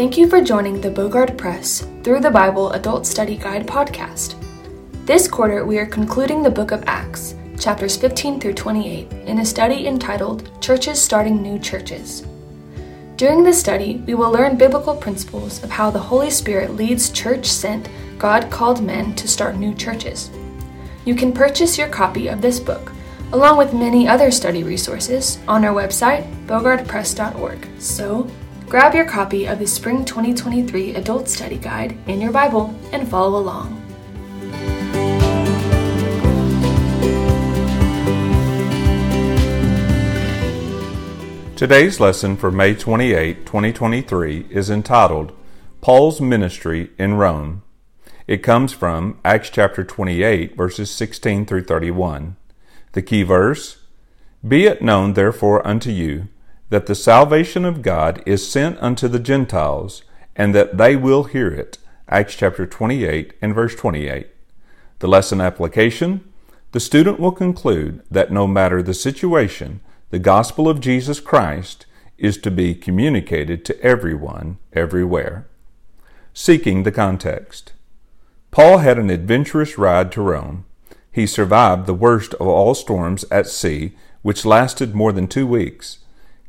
Thank you for joining the Bogard Press Through the Bible Adult Study Guide podcast. This quarter, we are concluding the book of Acts, chapters 15 through 28, in a study entitled Churches Starting New Churches. During this study, we will learn biblical principles of how the Holy Spirit leads church sent, God called men to start new churches. You can purchase your copy of this book, along with many other study resources, on our website, bogardpress.org. So, grab your copy of the Spring 2023 Adult Study Guide in your Bible and follow along. Today's lesson for May 28, 2023 is entitled Paul's Ministry in Rome. It comes from Acts chapter 28, verses 16 through 31. The key verse Be it known therefore unto you that the salvation of God is sent unto the Gentiles, and that they will hear it. Acts chapter 28 and verse 28. The lesson application The student will conclude that no matter the situation, the gospel of Jesus Christ is to be communicated to everyone, everywhere. Seeking the context. Paul had an adventurous ride to Rome. He survived the worst of all storms at sea, which lasted more than two weeks.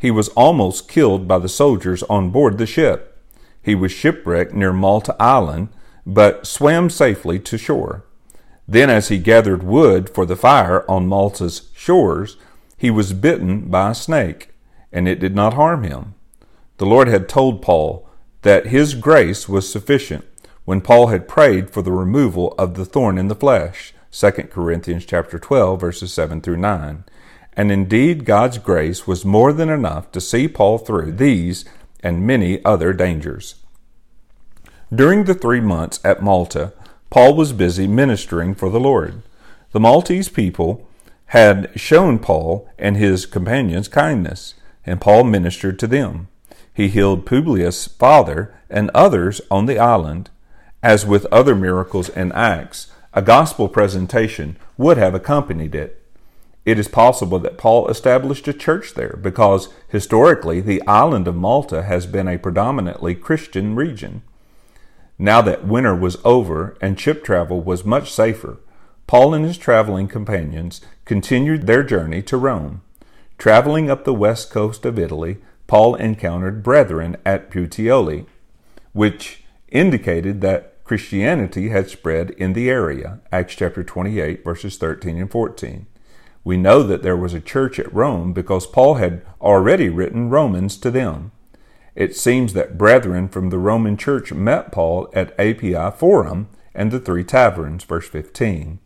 He was almost killed by the soldiers on board the ship. He was shipwrecked near Malta Island, but swam safely to shore. Then, as he gathered wood for the fire on Malta's shores, he was bitten by a snake, and it did not harm him. The Lord had told Paul that his grace was sufficient when Paul had prayed for the removal of the thorn in the flesh. 2 Corinthians chapter 12 verses 7 through 9. And indeed God's grace was more than enough to see Paul through these and many other dangers. During the 3 months at Malta, Paul was busy ministering for the Lord. The Maltese people had shown Paul and his companions kindness, and Paul ministered to them. He healed Publius' father and others on the island. As with other miracles and acts, a gospel presentation would have accompanied it. It is possible that Paul established a church there because historically the island of Malta has been a predominantly Christian region. Now that winter was over and ship travel was much safer, Paul and his traveling companions continued their journey to Rome. Traveling up the west coast of Italy, Paul encountered brethren at Puteoli, which indicated that Christianity had spread in the area. Acts chapter 28, verses 13 and 14. We know that there was a church at Rome because Paul had already written Romans to them. It seems that brethren from the Roman church met Paul at Appii Forum and the Three Taverns, verse 15.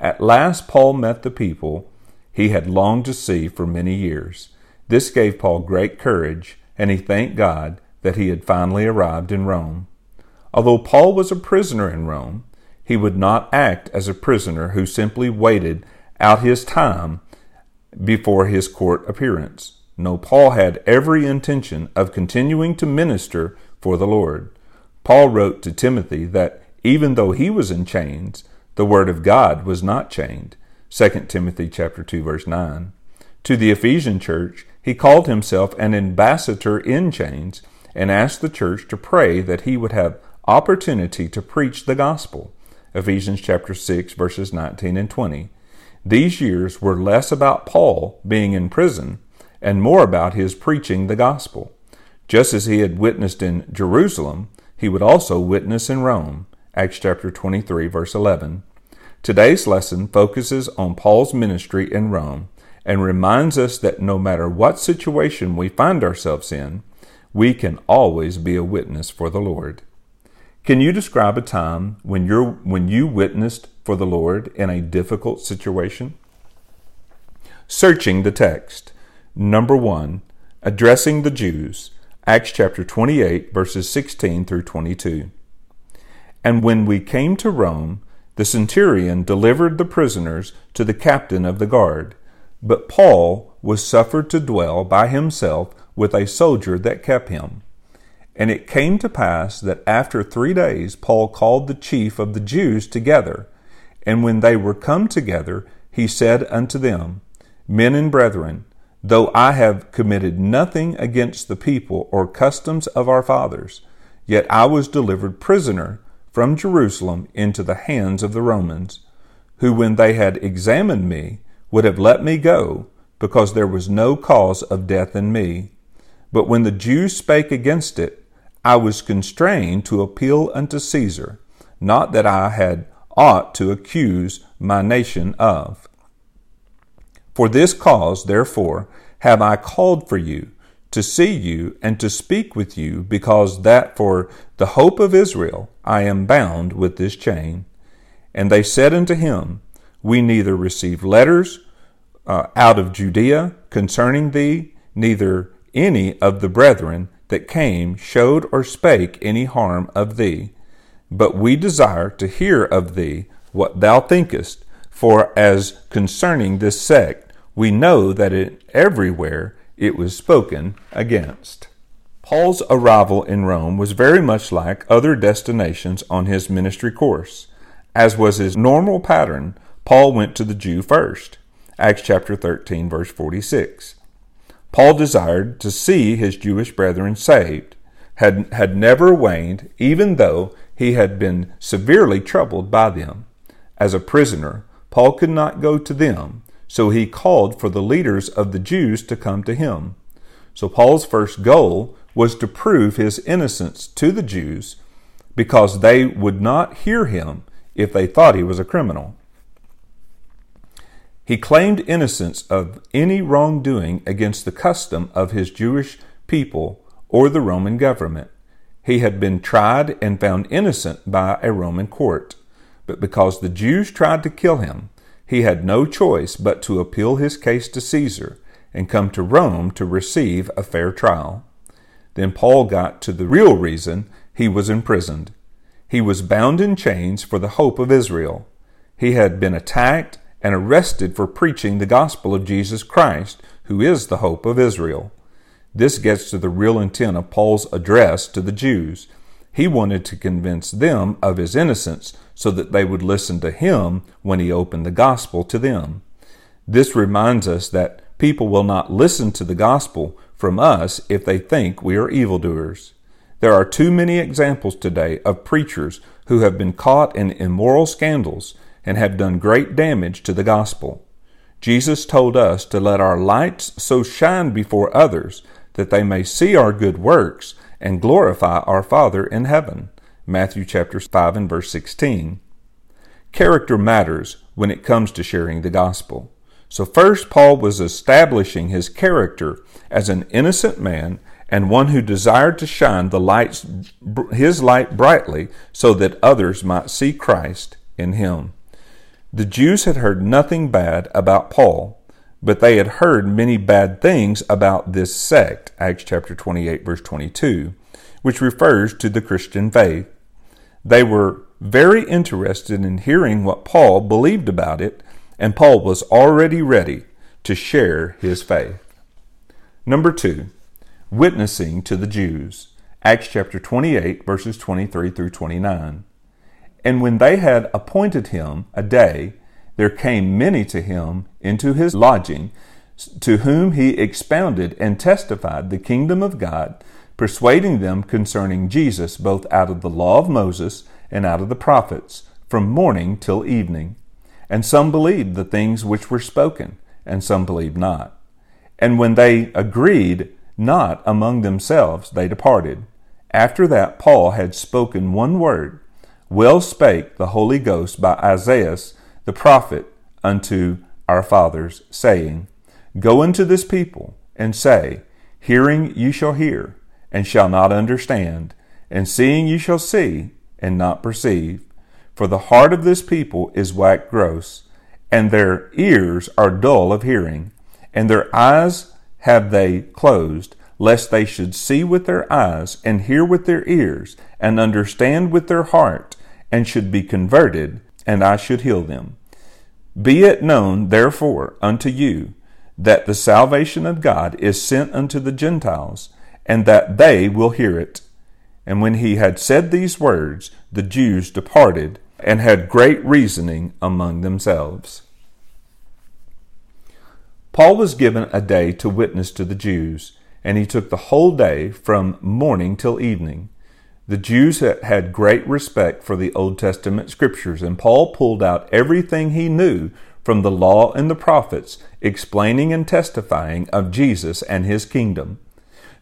At last, Paul met the people he had longed to see for many years. This gave Paul great courage, and he thanked God that he had finally arrived in Rome. Although Paul was a prisoner in Rome, he would not act as a prisoner who simply waited out his time before his court appearance. No, Paul had every intention of continuing to minister for the Lord. Paul wrote to Timothy that even though he was in chains, the word of God was not chained. 2 Timothy chapter 2 verse 9. To the Ephesian church, he called himself an ambassador in chains and asked the church to pray that he would have opportunity to preach the gospel. Ephesians chapter 6 verses 19 and 20. These years were less about Paul being in prison and more about his preaching the gospel. Just as he had witnessed in Jerusalem, he would also witness in Rome. Acts chapter 23 verse 11. Today's lesson focuses on Paul's ministry in Rome and reminds us that no matter what situation we find ourselves in, we can always be a witness for the Lord. Can you describe a time when you when you witnessed for the Lord in a difficult situation? Searching the text. Number 1, addressing the Jews. Acts chapter 28 verses 16 through 22. And when we came to Rome, the centurion delivered the prisoners to the captain of the guard, but Paul was suffered to dwell by himself with a soldier that kept him. And it came to pass that after three days Paul called the chief of the Jews together, and when they were come together, he said unto them, Men and brethren, though I have committed nothing against the people or customs of our fathers, Yet I was delivered prisoner from Jerusalem into the hands of the Romans, who, when they had examined me, would have let me go, because there was no cause of death in me. But when the Jews spake against it, I was constrained to appeal unto Caesar, not that I had aught to accuse my nation of. For this cause, therefore, have I called for you, to see you and to speak with you, because that for the hope of Israel I am bound with this chain. And they said unto him, We neither receive letters uh, out of Judea concerning thee, neither any of the brethren that came showed or spake any harm of thee. But we desire to hear of thee what thou thinkest, for as concerning this sect, we know that it, everywhere it was spoken against. Paul's arrival in Rome was very much like other destinations on his ministry course. As was his normal pattern, Paul went to the Jew first. Acts chapter 13, verse 46. Paul desired to see his Jewish brethren saved, had, had never waned, even though he had been severely troubled by them. As a prisoner, Paul could not go to them, so he called for the leaders of the Jews to come to him. So Paul's first goal was to prove his innocence to the Jews because they would not hear him if they thought he was a criminal. He claimed innocence of any wrongdoing against the custom of his Jewish people or the Roman government. He had been tried and found innocent by a Roman court, but because the Jews tried to kill him, he had no choice but to appeal his case to Caesar and come to Rome to receive a fair trial. Then Paul got to the real reason he was imprisoned. He was bound in chains for the hope of Israel. He had been attacked and arrested for preaching the gospel of Jesus Christ, who is the hope of Israel. This gets to the real intent of Paul's address to the Jews. He wanted to convince them of his innocence so that they would listen to him when he opened the gospel to them. This reminds us that people will not listen to the gospel from us if they think we are evildoers. There are too many examples today of preachers who have been caught in immoral scandals and have done great damage to the gospel. Jesus told us to let our lights so shine before others that they may see our good works and glorify our Father in heaven. Matthew chapter 5 and verse 16. Character matters when it comes to sharing the gospel. So first Paul was establishing his character as an innocent man and one who desired to shine the lights his light brightly so that others might see Christ in him. The Jews had heard nothing bad about Paul, but they had heard many bad things about this sect, Acts chapter 28 verse 22, which refers to the Christian faith. They were very interested in hearing what Paul believed about it, and Paul was already ready to share his faith. Number 2, witnessing to the Jews. Acts chapter 28 verses 23 through 29. And when they had appointed him a day, there came many to him into his lodging, to whom he expounded and testified the kingdom of God, persuading them concerning Jesus both out of the law of Moses and out of the prophets, from morning till evening. And some believed the things which were spoken, and some believed not. And when they agreed not among themselves, they departed. After that, Paul had spoken one word well spake the Holy Ghost by Isaiah the prophet unto our fathers, saying, Go unto this people, and say, Hearing you shall hear, and shall not understand, and seeing you shall see, and not perceive. For the heart of this people is waxed gross, and their ears are dull of hearing, and their eyes have they closed, lest they should see with their eyes, and hear with their ears, and understand with their heart, and should be converted, and I should heal them. Be it known, therefore, unto you, that the salvation of God is sent unto the Gentiles, and that they will hear it. And when he had said these words, the Jews departed, and had great reasoning among themselves. Paul was given a day to witness to the Jews, and he took the whole day from morning till evening. The Jews had great respect for the Old Testament scriptures, and Paul pulled out everything he knew from the law and the prophets, explaining and testifying of Jesus and his kingdom.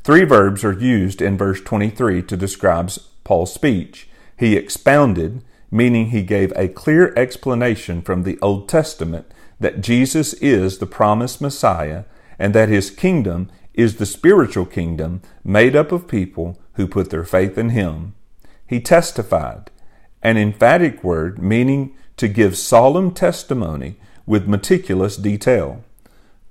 Three verbs are used in verse 23 to describe Paul's speech. He expounded, meaning he gave a clear explanation from the Old Testament that Jesus is the promised Messiah and that his kingdom is the spiritual kingdom made up of people who put their faith in him. He testified, an emphatic word meaning to give solemn testimony with meticulous detail.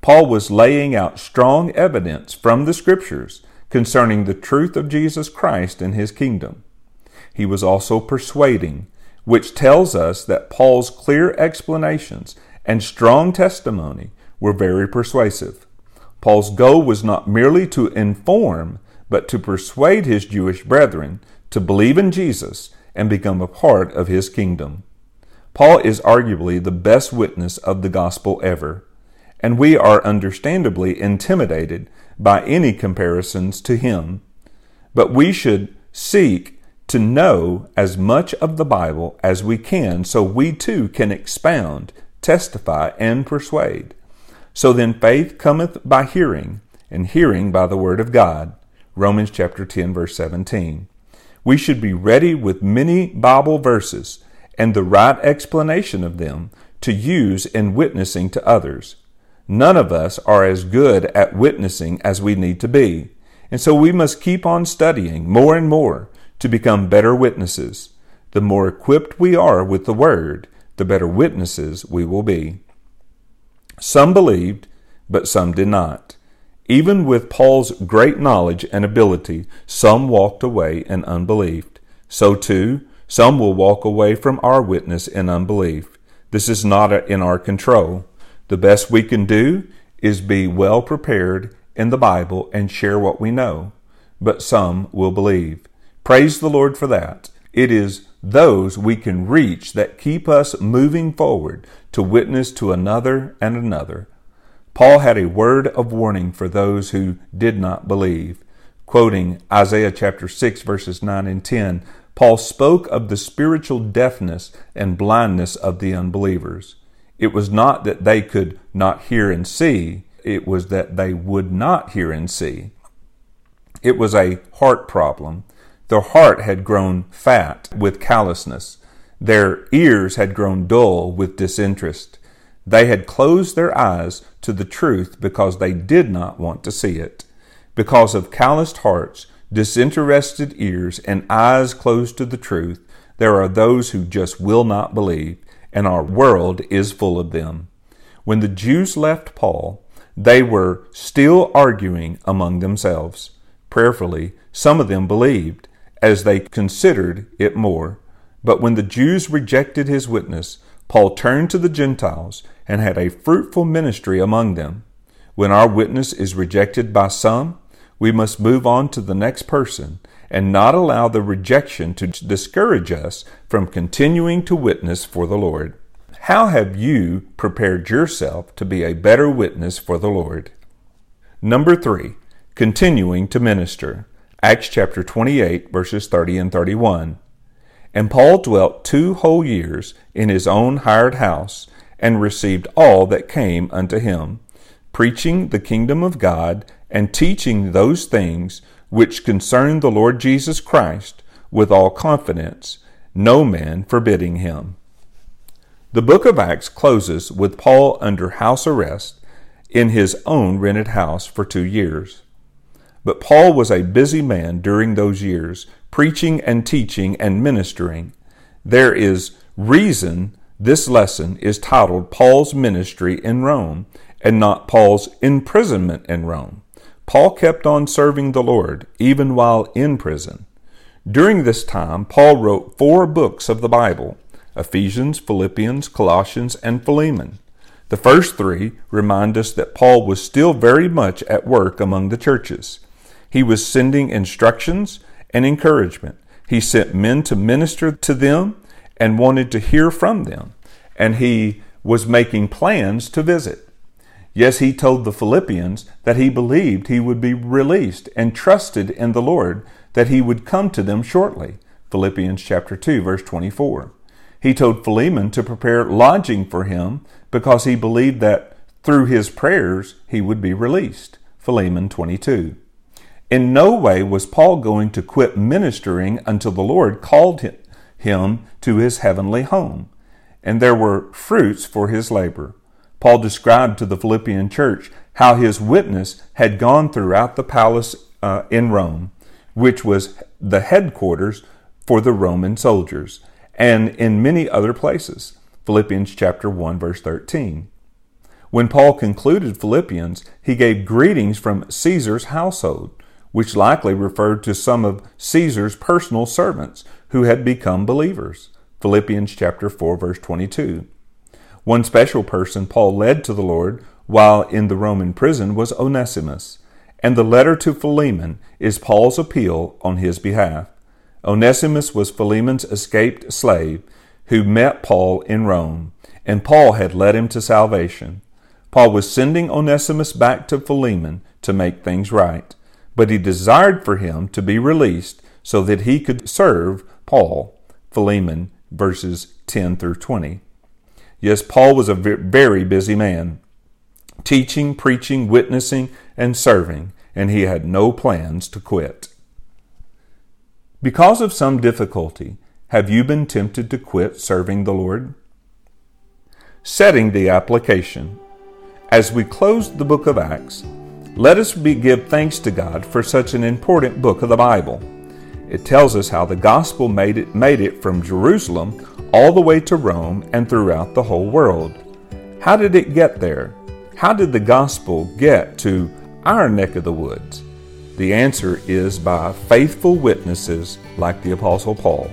Paul was laying out strong evidence from the Scriptures concerning the truth of Jesus Christ and his kingdom. He was also persuading, which tells us that Paul's clear explanations and strong testimony were very persuasive. Paul's goal was not merely to inform, but to persuade his Jewish brethren to believe in Jesus and become a part of his kingdom. Paul is arguably the best witness of the gospel ever, and we are understandably intimidated by any comparisons to him. But we should seek to know as much of the Bible as we can so we too can expound, testify, and persuade. So then faith cometh by hearing, and hearing by the word of God. Romans chapter 10 verse 17. We should be ready with many Bible verses and the right explanation of them to use in witnessing to others. None of us are as good at witnessing as we need to be, and so we must keep on studying more and more to become better witnesses. The more equipped we are with the Word, the better witnesses we will be. Some believed, but some did not. Even with Paul's great knowledge and ability, some walked away in unbelief. So too, some will walk away from our witness in unbelief. This is not in our control. The best we can do is be well prepared in the Bible and share what we know. But some will believe. Praise the Lord for that. It is those we can reach that keep us moving forward to witness to another and another. Paul had a word of warning for those who did not believe. Quoting Isaiah chapter 6 verses 9 and 10, Paul spoke of the spiritual deafness and blindness of the unbelievers. It was not that they could not hear and see, it was that they would not hear and see. It was a heart problem. Their heart had grown fat with callousness. Their ears had grown dull with disinterest. They had closed their eyes to the truth because they did not want to see it. Because of calloused hearts, disinterested ears, and eyes closed to the truth, there are those who just will not believe, and our world is full of them. When the Jews left Paul, they were still arguing among themselves. Prayerfully, some of them believed, as they considered it more. But when the Jews rejected his witness, Paul turned to the Gentiles and had a fruitful ministry among them. When our witness is rejected by some, we must move on to the next person and not allow the rejection to discourage us from continuing to witness for the Lord. How have you prepared yourself to be a better witness for the Lord? Number three, continuing to minister. Acts chapter 28, verses 30 and 31. And Paul dwelt two whole years in his own hired house and received all that came unto him, preaching the kingdom of God and teaching those things which concern the Lord Jesus Christ with all confidence, no man forbidding him. The book of Acts closes with Paul under house arrest in his own rented house for two years. But Paul was a busy man during those years, preaching and teaching and ministering. There is reason this lesson is titled Paul's Ministry in Rome and not Paul's imprisonment in Rome. Paul kept on serving the Lord even while in prison. During this time, Paul wrote four books of the Bible Ephesians, Philippians, Colossians, and Philemon. The first three remind us that Paul was still very much at work among the churches. He was sending instructions and encouragement. He sent men to minister to them and wanted to hear from them, and he was making plans to visit. Yes, he told the Philippians that he believed he would be released and trusted in the Lord that he would come to them shortly. Philippians chapter 2 verse 24. He told Philemon to prepare lodging for him because he believed that through his prayers he would be released. Philemon 22. In no way was Paul going to quit ministering until the Lord called him to his heavenly home, and there were fruits for his labor. Paul described to the Philippian church how his witness had gone throughout the palace uh, in Rome, which was the headquarters for the Roman soldiers, and in many other places. Philippians chapter 1 verse 13. When Paul concluded Philippians, he gave greetings from Caesar's household, which likely referred to some of Caesar's personal servants who had become believers. Philippians chapter 4 verse 22. One special person Paul led to the Lord while in the Roman prison was Onesimus, and the letter to Philemon is Paul's appeal on his behalf. Onesimus was Philemon's escaped slave who met Paul in Rome, and Paul had led him to salvation. Paul was sending Onesimus back to Philemon to make things right, but he desired for him to be released so that he could serve Paul. Philemon verses 10 through 20. Yes, Paul was a very busy man, teaching, preaching, witnessing, and serving, and he had no plans to quit. Because of some difficulty, have you been tempted to quit serving the Lord? Setting the application. As we close the book of Acts, let us be, give thanks to God for such an important book of the Bible. It tells us how the gospel made it, made it from Jerusalem all the way to Rome and throughout the whole world. How did it get there? How did the gospel get to our neck of the woods? The answer is by faithful witnesses like the Apostle Paul.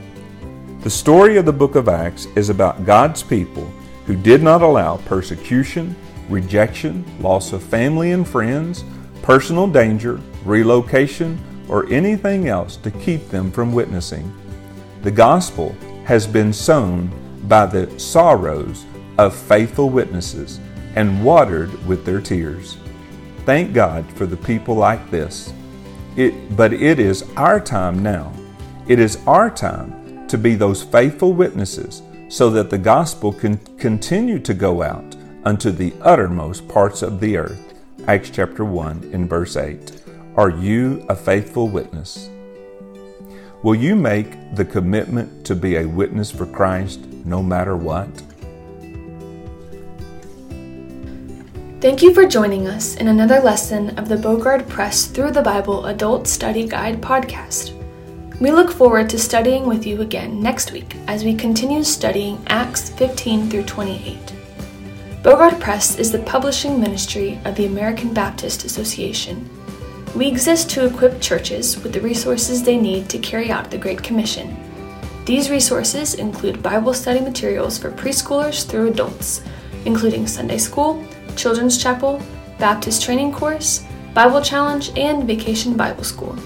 The story of the book of Acts is about God's people who did not allow persecution, rejection, loss of family and friends, personal danger, relocation, or anything else to keep them from witnessing. The gospel has been sown by the sorrows of faithful witnesses and watered with their tears. Thank God for the people like this. It, but it is our time now. It is our time to be those faithful witnesses so that the gospel can continue to go out unto the uttermost parts of the earth. Acts chapter 1 in verse 8. Are you a faithful witness? Will you make the commitment to be a witness for Christ no matter what? Thank you for joining us in another lesson of the Bogard Press Through the Bible Adult Study Guide podcast. We look forward to studying with you again next week as we continue studying Acts 15 through 28. Bogard Press is the publishing ministry of the American Baptist Association we exist to equip churches with the resources they need to carry out the Great Commission. These resources include Bible study materials for preschoolers through adults, including Sunday School, Children's Chapel, Baptist Training Course, Bible Challenge, and Vacation Bible School.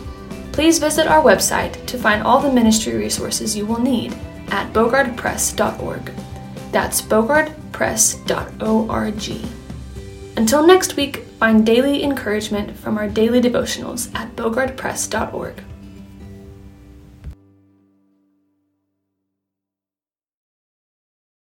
Please visit our website to find all the ministry resources you will need at bogardpress.org. That's bogardpress.org. Until next week, find daily encouragement from our daily devotionals at bogardpress.org.